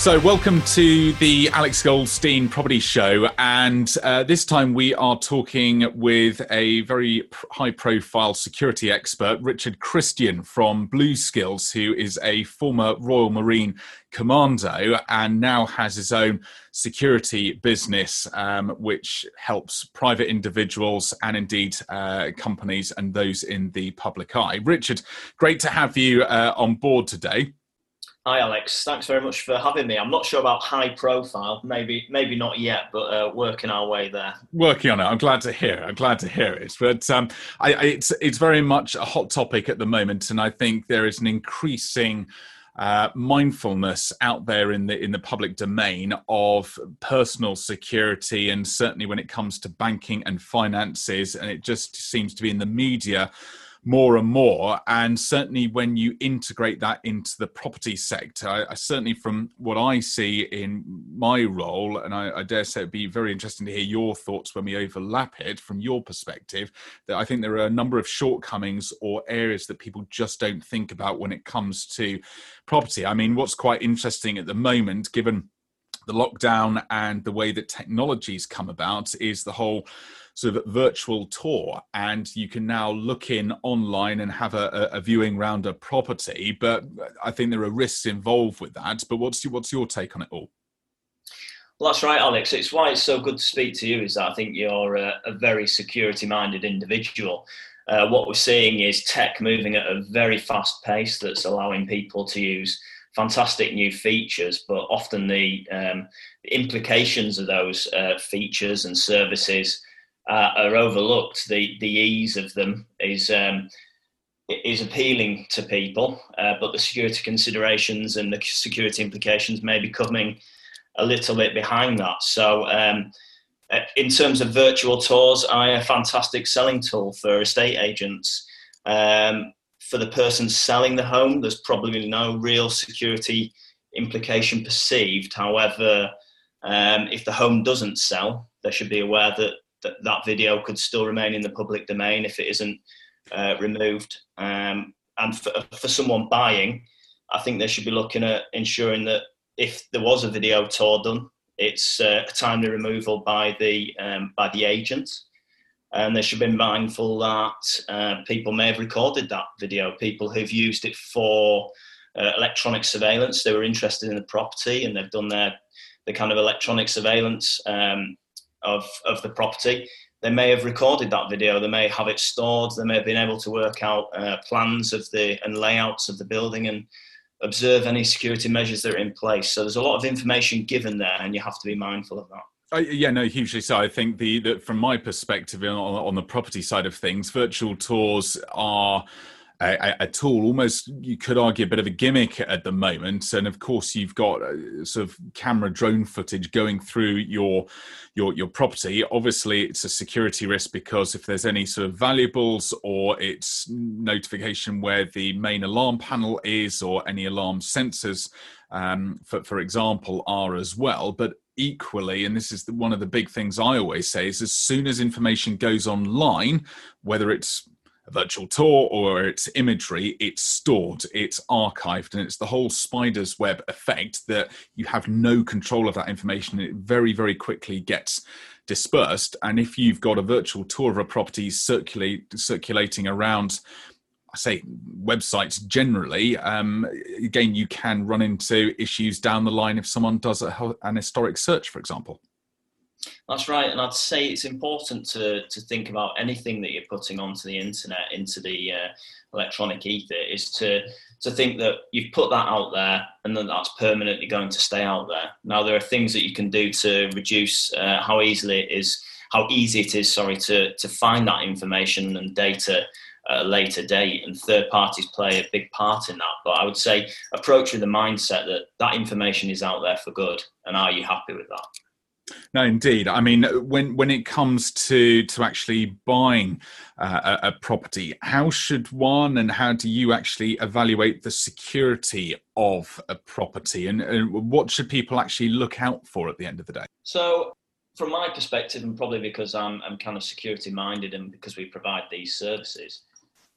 So, welcome to the Alex Goldstein Property Show. And uh, this time we are talking with a very high profile security expert, Richard Christian from Bluskills, who is a former Royal Marine commando and now has his own security business, um, which helps private individuals and indeed uh, companies and those in the public eye. Richard, great to have you uh, on board today. Hi, Alex. Thanks very much for having me. I'm not sure about high profile, maybe maybe not yet, but uh, working our way there. Working on it. I'm glad to hear. I'm glad to hear it. But um, I, it's it's very much a hot topic at the moment, and I think there is an increasing. Uh, mindfulness out there in the in the public domain of personal security and certainly when it comes to banking and finances and it just seems to be in the media more and more. And certainly when you integrate that into the property sector, I, I certainly from what I see in my role, and I, I, dare say it'd be very interesting to hear your thoughts when we overlap it from your perspective, that I think there are a number of shortcomings or areas that people just don't think about when it comes to property. I mean, what's quite interesting at the moment, given the lockdown and the way that technologies come about, is the whole sort of virtual tour and you can now look in online and have a, a viewing round a property but i think there are risks involved with that but what's your, what's your take on it all well, that's right, Alex. It's why it's so good to speak to you. Is that I think you're a, a very security-minded individual. Uh, what we're seeing is tech moving at a very fast pace that's allowing people to use fantastic new features, but often the, um, implications of those uh, features and services uh, are overlooked. The the ease of them is um, is appealing to people, uh, but the security considerations and the security implications may be coming a little bit behind that. So. Um, uh, in terms of virtual tours, I a fantastic selling tool for estate agents. Um, for the person selling the home, there's probably no real security implication perceived. However, um, if the home doesn't sell, they should be aware that that that video could still remain in the public domain if it isn't uh, removed. Um, and for, for someone buying, I think they should be looking at ensuring that if there was a video tour done, it's uh, a timely removal by the um, by the agent. And they should be mindful that uh, people may have recorded that video. People who've used it for uh, electronic surveillance, they were interested in the property and they've done their the kind of electronic surveillance um, of of the property. They may have recorded that video. They may have it stored. They may have been able to work out uh, plans of the and layouts of the building and observe any security measures that are in place. So there's a lot of information given there, and you have to be mindful of that. Uh, yeah, no, hugely so. I think the that from my perspective on, on the property side of things, virtual tours are a, a, tool, almost you could argue a bit of a gimmick at the moment. And of course, you've got uh, sort of camera drone footage going through your your your property. Obviously, it's a security risk because if there's any sort of valuables or it's notification where the main alarm panel is or any alarm sensors, um, for for example, are as well. But equally, and this is the, one of the big things I always say, is as soon as information goes online, whether it's virtual tour or it's imagery, it's stored, it's archived, and it's the whole spider's web effect that you have no control of that information. It very, very quickly gets dispersed. And if you've got a virtual tour of a property circulate, circulating around, I say websites generally, um, again, you can run into issues down the line if someone does a, an historic search, for example. That's right, and I'd say it's important to to think about anything that you're putting onto the internet, into the uh, electronic ether, is to to think that you've put that out there and that that's permanently going to stay out there. Now, there are things that you can do to reduce uh, how easily it is, how easy it is, sorry, to to find that information and data at a later date, and third parties play a big part in that. But I would say approach with the mindset that that information is out there for good, and are you happy with that? No, indeed. I mean, when when it comes to to actually buying uh, a, a, property, how should one and how do you actually evaluate the security of a property, and, and what should people actually look out for at the end of the day? So, from my perspective, and probably because I'm I'm kind of security minded, and because we provide these services,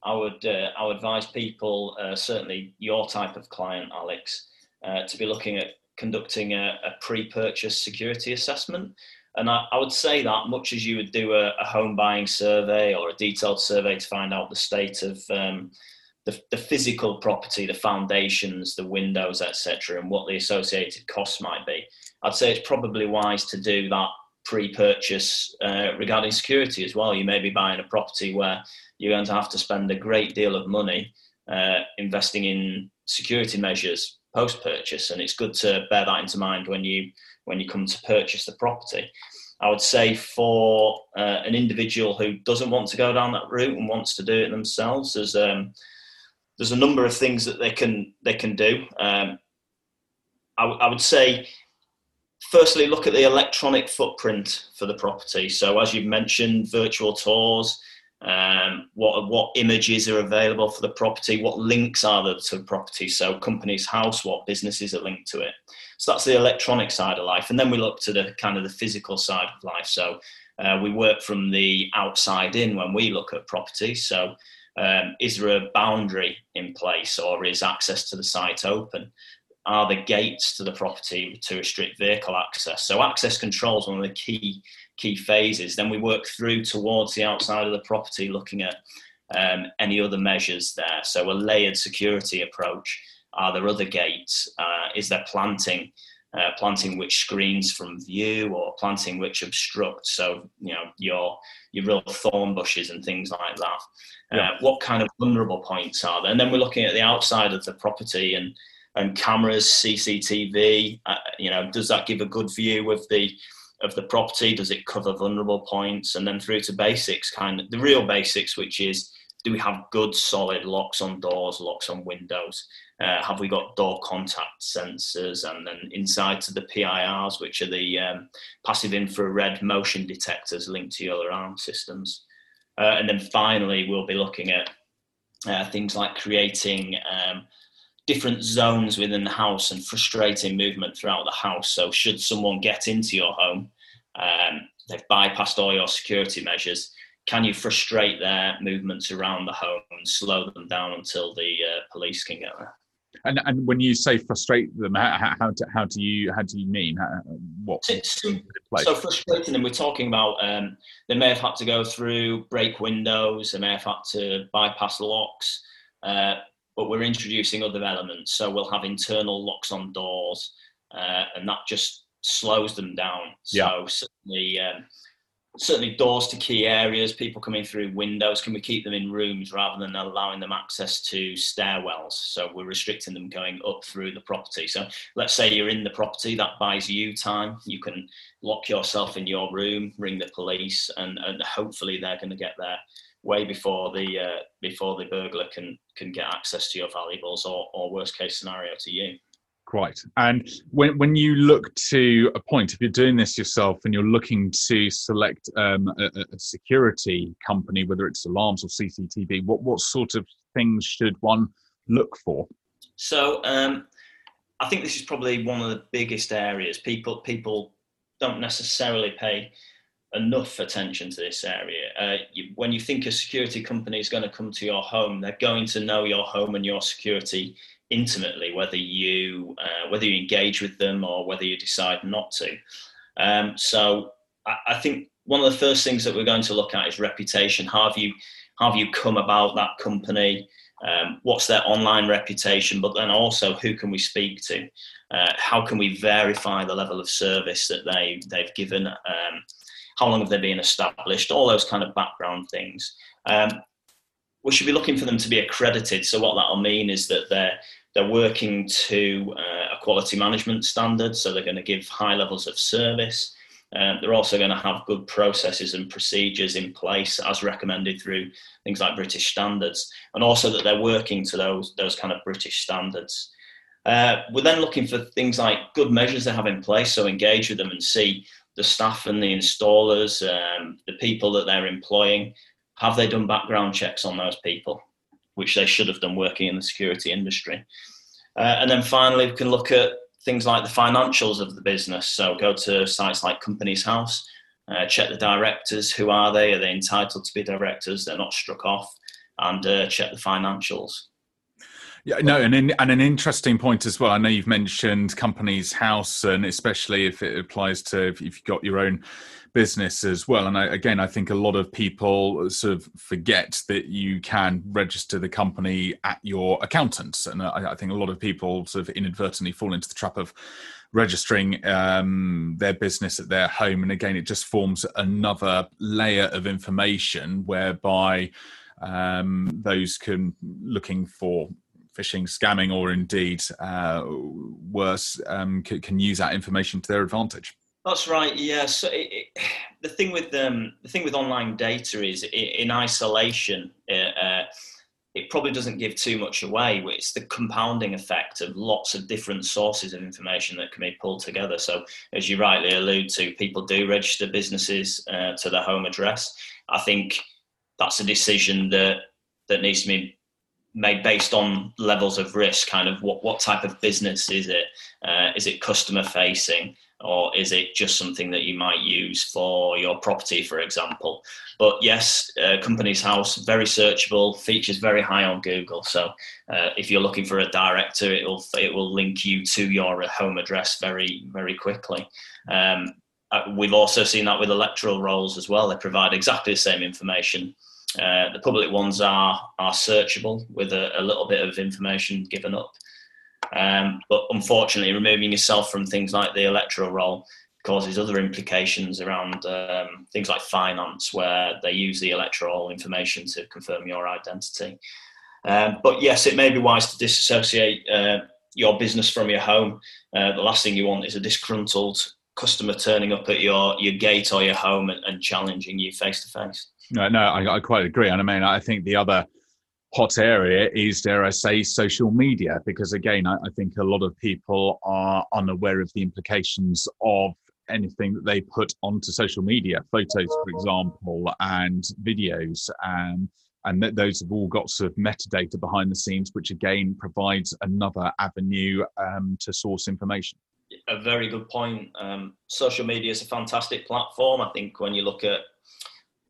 I would uh, I would advise people, uh, certainly your type of client, Alex, uh, to be looking at conducting a, a pre-purchase security assessment. And I, I, would say that much as you would do a, a, home buying survey or a detailed survey to find out the state of um, the, the, physical property, the foundations, the windows, etc., and what the associated costs might be, I'd say it's probably wise to do that pre-purchase uh, regarding security as well. You may be buying a property where you're going to have to spend a great deal of money uh, investing in security measures post-purchase, and it's good to bear that into mind when you when you come to purchase the property. I would say for uh, an individual who doesn't want to go down that route and wants to do it themselves, there's um, there's a number of things that they can they can do. Um, I, w- I would say, firstly, look at the electronic footprint for the property. So, as you've mentioned, virtual tours, um, what what images are available for the property, what links are there to the property, so Companies House, what businesses are linked to it. So that's the electronic side of life, and then we look to the kind of the physical side of life. So uh, we work from the outside in when we look at property. So um, is there a boundary in place, or is access to the site open? Are the gates to the property to restrict vehicle access? So access control is one of the key key phases. Then we work through towards the outside of the property, looking at um, any other measures there. So a layered security approach. Are there other gates? Uh, is there planting? Uh, planting which screens from view or planting which obstructs so you know your your real thorn bushes and things like that uh, yeah. what kind of vulnerable points are there and then we're looking at the outside of the property and and cameras cctv uh, you know does that give a good view of the of the property? Does it cover vulnerable points? And then through to basics, kind of the real basics, which is do we have good solid locks on doors, locks on windows? Uh, have we got door contact sensors? And then inside to the PIRs, which are the um, passive infrared motion detectors linked to your alarm systems. Uh, and then finally, we'll be looking at uh, things like creating um, different zones within the house and frustrating movement throughout the house. So, should someone get into your home, um, they've bypassed all your security measures. Can you frustrate their movements around the home and slow them down until the uh, police can get there? And, and when you say frustrate them, how, how, do, how do you how do you mean how, what? So, so frustrating them, we're talking about um, they may have had to go through break windows, they may have had to bypass locks, uh, but we're introducing other elements. So we'll have internal locks on doors, uh, and that just slows them down. Yeah. So certainly, um, certainly doors to key areas, people coming through windows. Can we keep them in rooms rather than allowing them access to stairwells? So we're restricting them going up through the property. So let's say you're in the property, that buys you time. You can lock yourself in your room, ring the police, and, and hopefully they're going to get there way before the uh, before the burglar can can get access to your valuables or, or worst case scenario to you Quite. And when, when you look to a point, if you're doing this yourself and you're looking to select um, a, a, security company, whether it's alarms or CCTV, what, what sort of things should one look for? So um, I think this is probably one of the biggest areas. People people don't necessarily pay enough attention to this area. Uh, you, when you think a security company is going to come to your home, they're going to know your home and your security intimately, whether you uh, whether you engage with them or whether you decide not to. Um, so I, I, think one of the first things that we're going to look at is reputation. How have you how have you come about that company? Um, what's their online reputation? But then also, who can we speak to? Uh, how can we verify the level of service that they they've given? Um, how long have they been established, all those kind of background things. Um, we should be looking for them to be accredited. So what that'll mean is that they're they're working to uh, a quality management standard, so they're going to give high levels of service. Uh, they're also going to have good processes and procedures in place as recommended through things like British standards, and also that they're working to those those kind of British standards. Uh, we're then looking for things like good measures they have in place, so engage with them and see the staff and the installers, um, the people that they're employing, have they done background checks on those people, which they should have done working in the security industry? Uh, and then finally, we can look at things like the financials of the business. So go to sites like Companies House, uh, check the directors. Who are they? Are they entitled to be directors? They're not struck off, and uh, check the financials. Yeah, no, and in, and an interesting point as well. I know you've mentioned companies house, and especially if it applies to if you've got your own business as well. And I, again, I think a lot of people sort of forget that you can register the company at your accountants, and I, I think a lot of people sort of inadvertently fall into the trap of registering um, their business at their home. And again, it just forms another layer of information whereby um, those can looking for phishing, scamming, or indeed uh, worse, um, can, can, use that information to their advantage. That's right. Yes. So it, it, the thing with um, the thing with online data is in isolation. Uh, it probably doesn't give too much away. It's the compounding effect of lots of different sources of information that can be pulled together. So, as you rightly allude to, people do register businesses uh, to their home address. I think that's a decision that that needs to be made based on levels of risk. Kind of what what type of business is it? Uh, is it customer facing? or is it just something that you might use for your property, for example? But yes, uh, Companies House very searchable, features very high on Google. So uh, if you're looking for a director, it will it will link you to your home address very very quickly. Um, uh, we've also seen that with electoral rolls as well. They provide exactly the same information. Uh, the public ones are are searchable with a, a little bit of information given up. Um, but unfortunately, removing yourself from things like the electoral roll causes other implications around um, things like finance, where they use the electoral information to confirm your identity. Um, but yes, it may be wise to disassociate uh, your business from your home. Uh, the last thing you want is a disgruntled customer turning up at your, your gate or your home and, and challenging you face to face. No, no, I, I, quite agree. And I mean, I think the other hot area is, dare I say, social media, because again, I, I, think a lot of people are unaware of the implications of anything that they put onto social media, photos, for example, and videos. Um, and that those have all got sort of metadata behind the scenes, which again provides another avenue um, to source information. A very good point. Um, social media is a fantastic platform. I think when you look at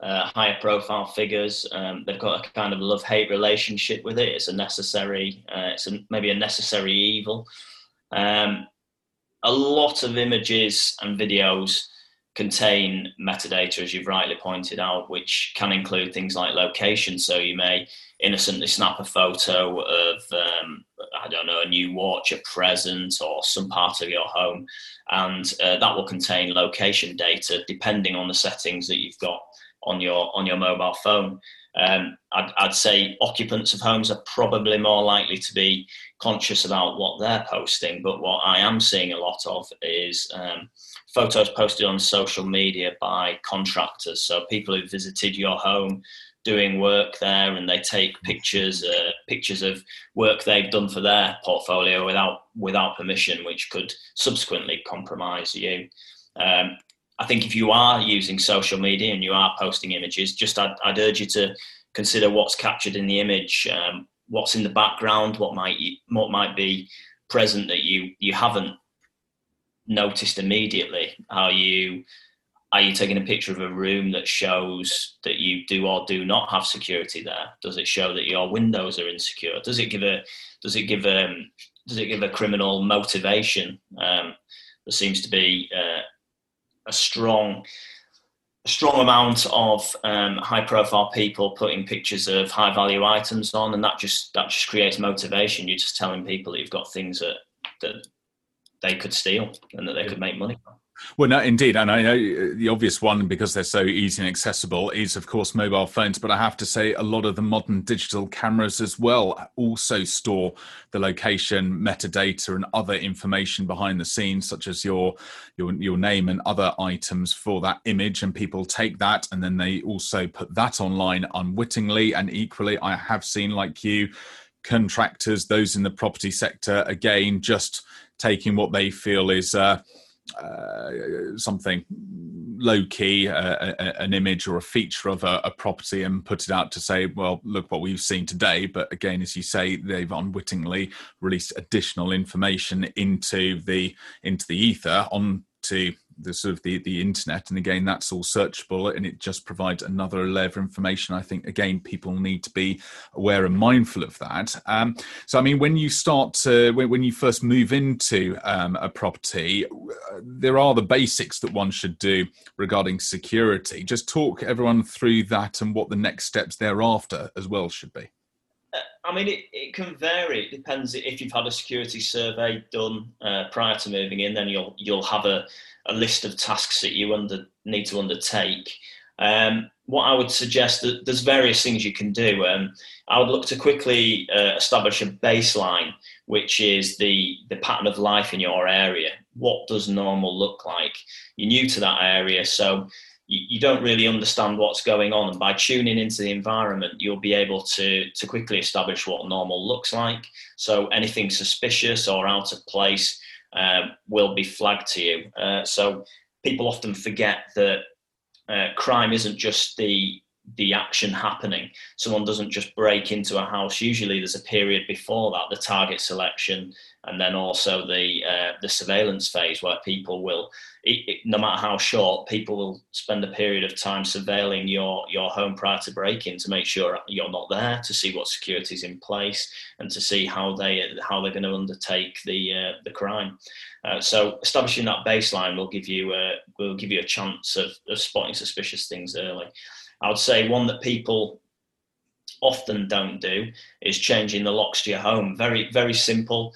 uh, higher profile figures. Um, they've got a kind of love hate relationship with it. It's a necessary, uh, it's a, maybe a necessary evil. Um, a lot of images and videos contain metadata, as you've rightly pointed out, which can include things like location. So you may innocently snap a photo of, um, I don't know, a new watch, a present, or some part of your home, and uh, that will contain location data depending on the settings that you've got on your on your mobile phone. Um, I'd, I'd, say occupants of homes are probably more likely to be conscious about what they're posting. But what I am seeing a lot of is um, photos posted on social media by contractors. So people who visited your home doing work there and they take pictures uh, pictures of work they've done for their portfolio without without permission which could subsequently compromise you um, I think if you are using social media and you are posting images, just I'd, I'd urge you to consider what's captured in the image, um, what's in the background, what might what might be present that you you haven't noticed immediately. Are you are you taking a picture of a room that shows that you do or do not have security there? Does it show that your windows are insecure? Does it give a does it give a does it give a criminal motivation? Um, there seems to be uh, a strong a strong amount of um, high profile people putting pictures of high value items on and that just that just creates motivation. You're just telling people that you've got things that that they could steal and that they could make money from well, no, indeed, and I know uh, the obvious one because they're so easy and accessible is, of course, mobile phones. But I have to say, a lot of the modern digital cameras as well also store the location metadata and other information behind the scenes, such as your your your name and other items for that image. And people take that and then they also put that online unwittingly. And equally, I have seen, like you, contractors, those in the property sector, again, just taking what they feel is. Uh, uh, something low key, uh, an image or a feature of a, a, property, and put it out to say, well, look what we've seen today. But again, as you say, they've unwittingly released additional information into the into the ether on to the sort of the, the internet and again that's all searchable and it just provides another layer of information i think again people need to be aware and mindful of that. Um, so i mean when you start to when, when you first move into um, a property there are the basics that one should do regarding security. Just talk everyone through that and what the next steps thereafter as well should be I mean, it, it can vary. It depends if you've had a security survey done uh, prior to moving in, then you'll you'll have a, a list of tasks that you under need to undertake. Um, what I would suggest that there's various things you can do. Um, I would look to quickly uh, establish a baseline, which is the the pattern of life in your area. What does normal look like? You're new to that area, so you, don't really understand what's going on. And by tuning into the environment, you'll be able to, to quickly establish what normal looks like. So anything suspicious or out of place uh, will be flagged to you. Uh, so people often forget that uh, crime isn't just the the action happening. Someone doesn't just break into a house. Usually, there's a period before that, the target selection, and then also the uh, the surveillance phase where people will, it, it, no matter how short, people will spend a period of time surveilling your your home prior to break-in to make sure you're not there, to see what security is in place, and to see how they how they're going to undertake the uh, the crime. Uh, so establishing that baseline will give you a, will give you a chance of, of spotting suspicious things early. I would say one that people often don't do is changing the locks to your home. Very very simple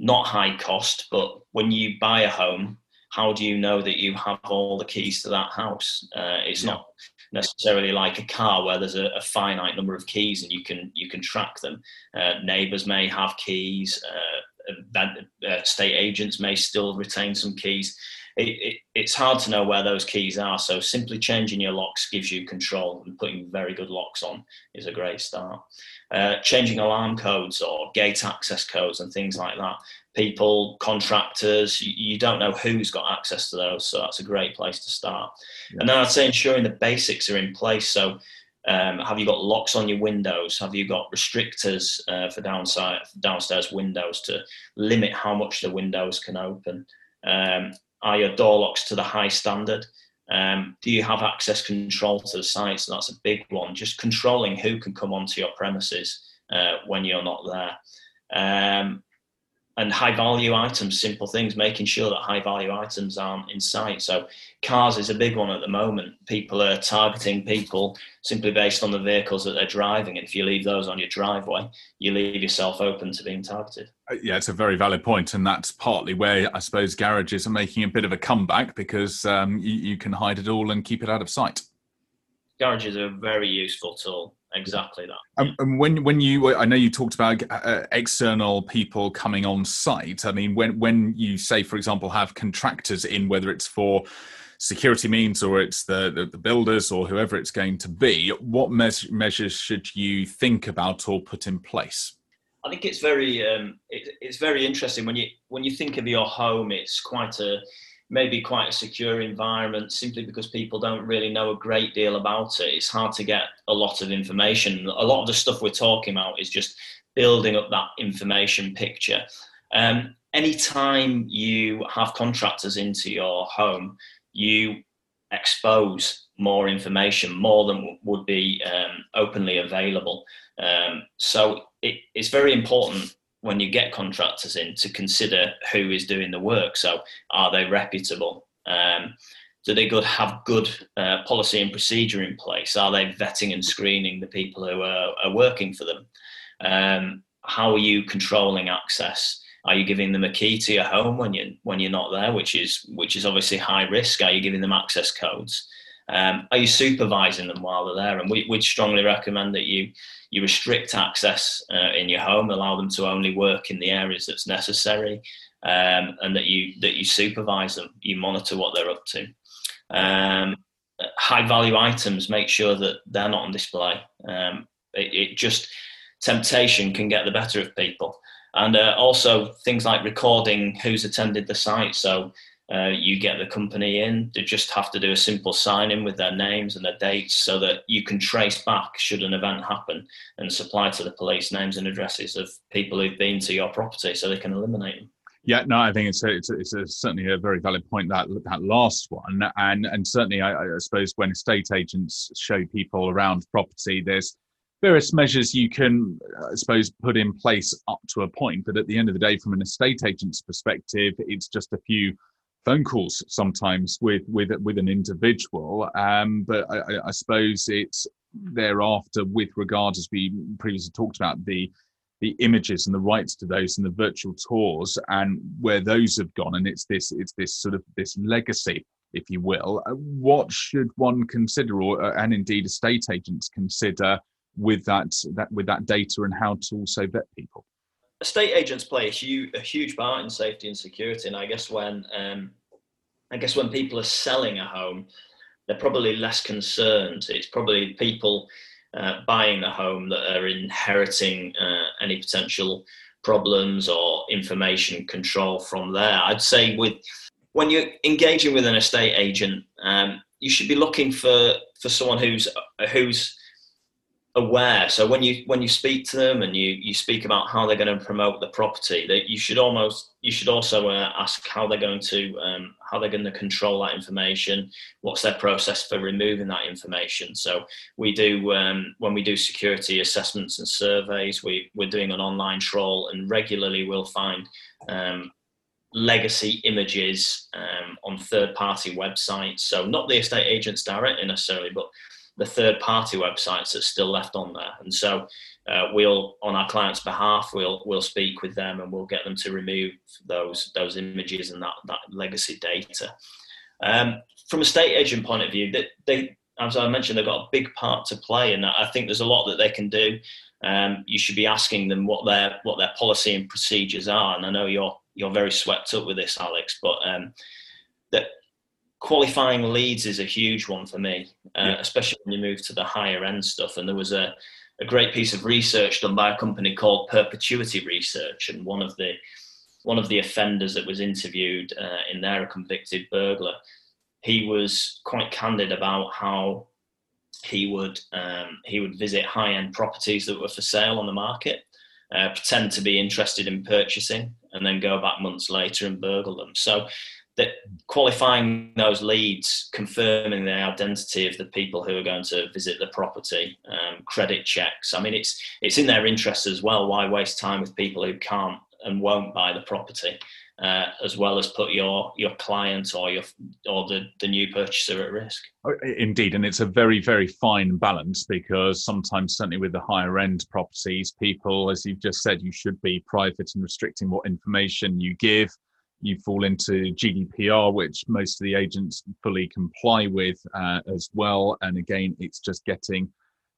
not high cost, but when you buy a home, how do you know that you have all the keys to that house? Uh, it's yeah. not necessarily like a car where there's a, a, finite number of keys and you can you can track them. Uh, neighbours may have keys. Uh, uh, state agents may still retain some keys. It, it, it's hard to know where those keys are. So simply changing your locks gives you control, and putting very good locks on is a great start. Uh, changing alarm codes or gate access codes and things like that. People, contractors, you, don't know who's got access to those, so that's a great place to start. Yeah. And then I'd say ensuring the basics are in place. So, um, have you got locks on your windows? Have you got restrictors uh, for downside, downstairs windows to limit how much the windows can open? Um, are your door locks to the high standard? Um, do you have access control to the site? So that's a big one. Just controlling who can come onto your premises uh, when you're not there. Um, and high value items, simple things, making sure that high value items aren't in sight. So cars is a big one at the moment. People are targeting people simply based on the vehicles that they're driving. And if you leave those on your driveway, you leave yourself open to being targeted. Uh, yeah, it's a very valid point, and that's partly where I suppose garages are making a bit of a comeback because um, you, you can hide it all and keep it out of sight. Garages are a very useful tool exactly that. Um, and when when you, I know you talked about uh, external people coming on site. I mean, when when you say, for example, have contractors in, whether it's for security means or it's the, the, the builders or whoever it's going to be, what mes- measures should you think about or put in place? I think it's very um, it, it's very interesting when you when you think of your home. It's quite a maybe quite a secure environment simply because people don't really know a great deal about it. It's hard to get a lot of information. A lot of the stuff we're talking about is just building up that information picture. Um, anytime you have contractors into your home, you expose more information, more than would be um, openly available. Um, so it, it's very important when you get contractors in to consider who is doing the work. So are they reputable? Um, do they good have good uh, policy and procedure in place? Are they vetting and screening the people who are, are working for them? Um, how are you controlling access? Are you giving them a key to your home when you when you're not there, which is which is obviously high risk? Are you giving them access codes? Um, are you supervising them while they're there? And we, would strongly recommend that you you restrict access uh, in your home, allow them to only work in the areas that's necessary, um, and that you that you supervise them, you monitor what they're up to. Um, high value items, make sure that they're not on display. Um, it, it, just temptation can get the better of people, and uh, also things like recording who's attended the site. So uh, you get the company in. They just have to do a simple sign in with their names and their dates so that you can trace back should an event happen and supply to the police names and addresses of people who've been to your property so they can eliminate them. Yeah, no, I think it's a, it's, a, it's a, certainly a very valid point that that last one, and and certainly I, I, suppose when estate agents show people around property, there's various measures you can, I suppose, put in place up to a point, but at the end of the day, from an estate agent's perspective, it's just a few phone calls sometimes with with with an individual. Um, but I, I suppose it's thereafter with regard as we previously talked about, the the images and the rights to those and the virtual tours and where those have gone and it's this it's this sort of this legacy if you will uh, what should one consider or uh, and indeed estate agents consider with that that with that data and how to also vet people estate agents play a huge a huge part in safety and security and i guess when um, i guess when people are selling a home they're probably less concerned it's probably people uh, buying a home that are inheriting uh, any potential problems or information control from there. I'd say with when you're engaging with an estate agent, um, you should be looking for for someone who's who's aware. So when you when you speak to them and you you speak about how they're going to promote the property, that you should almost you should also uh, ask how they're going to um, how they're going to control that information. What's their process for removing that information? So we do um, when we do security assessments and surveys, we we're doing an online trawl, and regularly we'll find. Um, legacy images um, on third party websites so not the estate agents directly necessarily but the third party websites that's still left on there. And so uh, we'll, on our client's behalf, we'll we'll speak with them and we'll get them to remove those those images and that that legacy data. Um, from a state agent point of view, they, they as I mentioned, they've got a big part to play, and I think there's a lot that they can do. Um, you should be asking them what their what their policy and procedures are. And I know you're you're very swept up with this, Alex, but um, that qualifying leads is a huge one for me, uh, yeah. especially when you move to the higher end stuff. And there was a, a great piece of research done by a company called Perpetuity Research, and one of the one of the offenders that was interviewed uh, in there, a convicted burglar, he was quite candid about how he would um, he would visit high end properties that were for sale on the market, uh, pretend to be interested in purchasing, and then go back months later and burgle them. So that qualifying those leads, confirming the identity of the people who are going to visit the property, um, credit checks. I mean, it's it's in their interest as well. Why waste time with people who can't and won't buy the property, uh, as well as put your your client or your or the the new purchaser at risk? Oh, indeed, and it's a very very fine balance because sometimes, certainly with the higher end properties, people, as you've just said, you should be private and restricting what information you give you fall into GDPR, which most of the agents fully comply with uh, as well. And again, it's just getting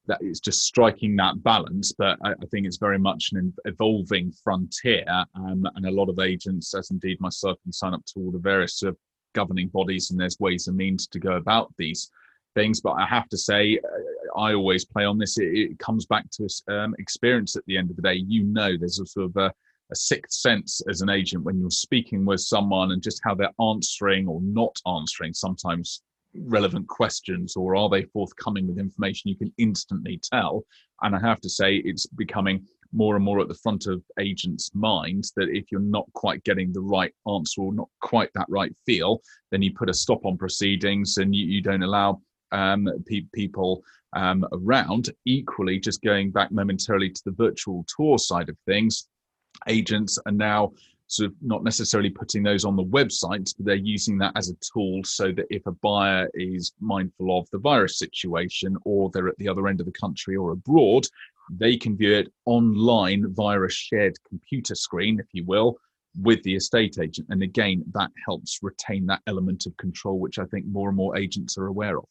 that it's just striking that balance. But I, I think it's very much an evolving frontier. Um, and a lot of agents, as indeed myself, can sign up to all the various sort of governing bodies, and there's ways and means to go about these things. But I have to say, uh, I always play on this. It, it comes back to um, experience at the end of the day. You know, there's a sort of a a sixth sense as an agent when you're speaking with someone and just how they're answering or not answering sometimes relevant questions or are they forthcoming with information you can instantly tell and i have to say it's becoming more and more at the front of agents' minds that if you're not quite getting the right answer or not quite that right feel, then you put a stop on proceedings and you, you don't allow um, pe- people um, around. Equally, just going back momentarily to the virtual tour side of things, agents are now sort of not necessarily putting those on the websites, but they're using that as a tool so that if a buyer is mindful of the virus situation or they're at the other end of the country or abroad, they can view it online via a shared computer screen, if you will, with the estate agent. And again, that helps retain that element of control, which I think more and more agents are aware of.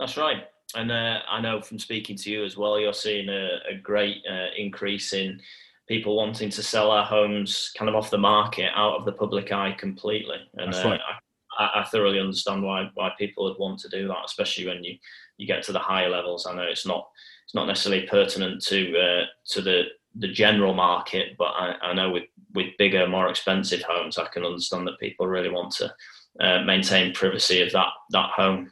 That's right. And uh, I know from speaking to you as well, you're seeing a, a great uh, increase in people wanting to sell our homes kind of off the market, out of the public eye completely. And uh, right. I, I, thoroughly understand why why people would want to do that, especially when you you get to the higher levels. I know it's not it's not necessarily pertinent to uh, to the the general market, but I, I, know with with bigger, more expensive homes, I can understand that people really want to uh, maintain privacy of that that home.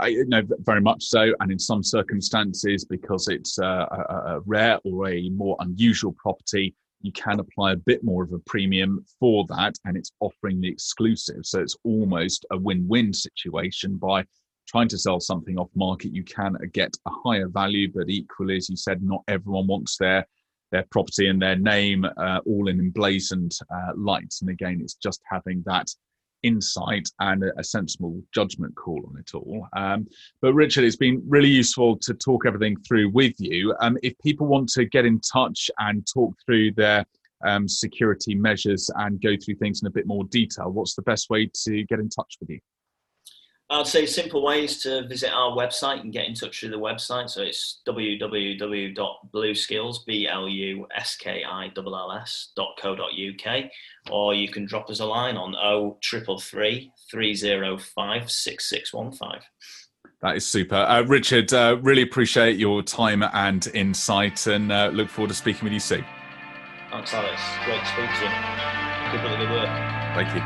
I, no, very much so. And in some circumstances, because it's a, a, rare or a more unusual property, you can apply a bit more of a premium for that and it's offering the exclusive so it's almost a win-win situation by trying to sell something off market you can get a higher value but equally as you said not everyone wants their their property and their name uh, all in emblazoned uh, lights and again it's just having that insight and a, sensible judgment call on it all. Um, but Richard, it's been really useful to talk everything through with you. Um, if people want to get in touch and talk through their um, security measures and go through things in a bit more detail, what's the best way to get in touch with you? I'd say simple ways to visit our website and get in touch through the website. So it's www.bluskills, B-L-U-S-K-I-L-L-S.co.uk, or you can drop us a line on 0333 305 6615. That is super. Uh, Richard, uh, really appreciate your time and insight and uh, look forward to speaking with you soon. Thanks, Alex. Great to speak to you. Keep up the good work. Thank you.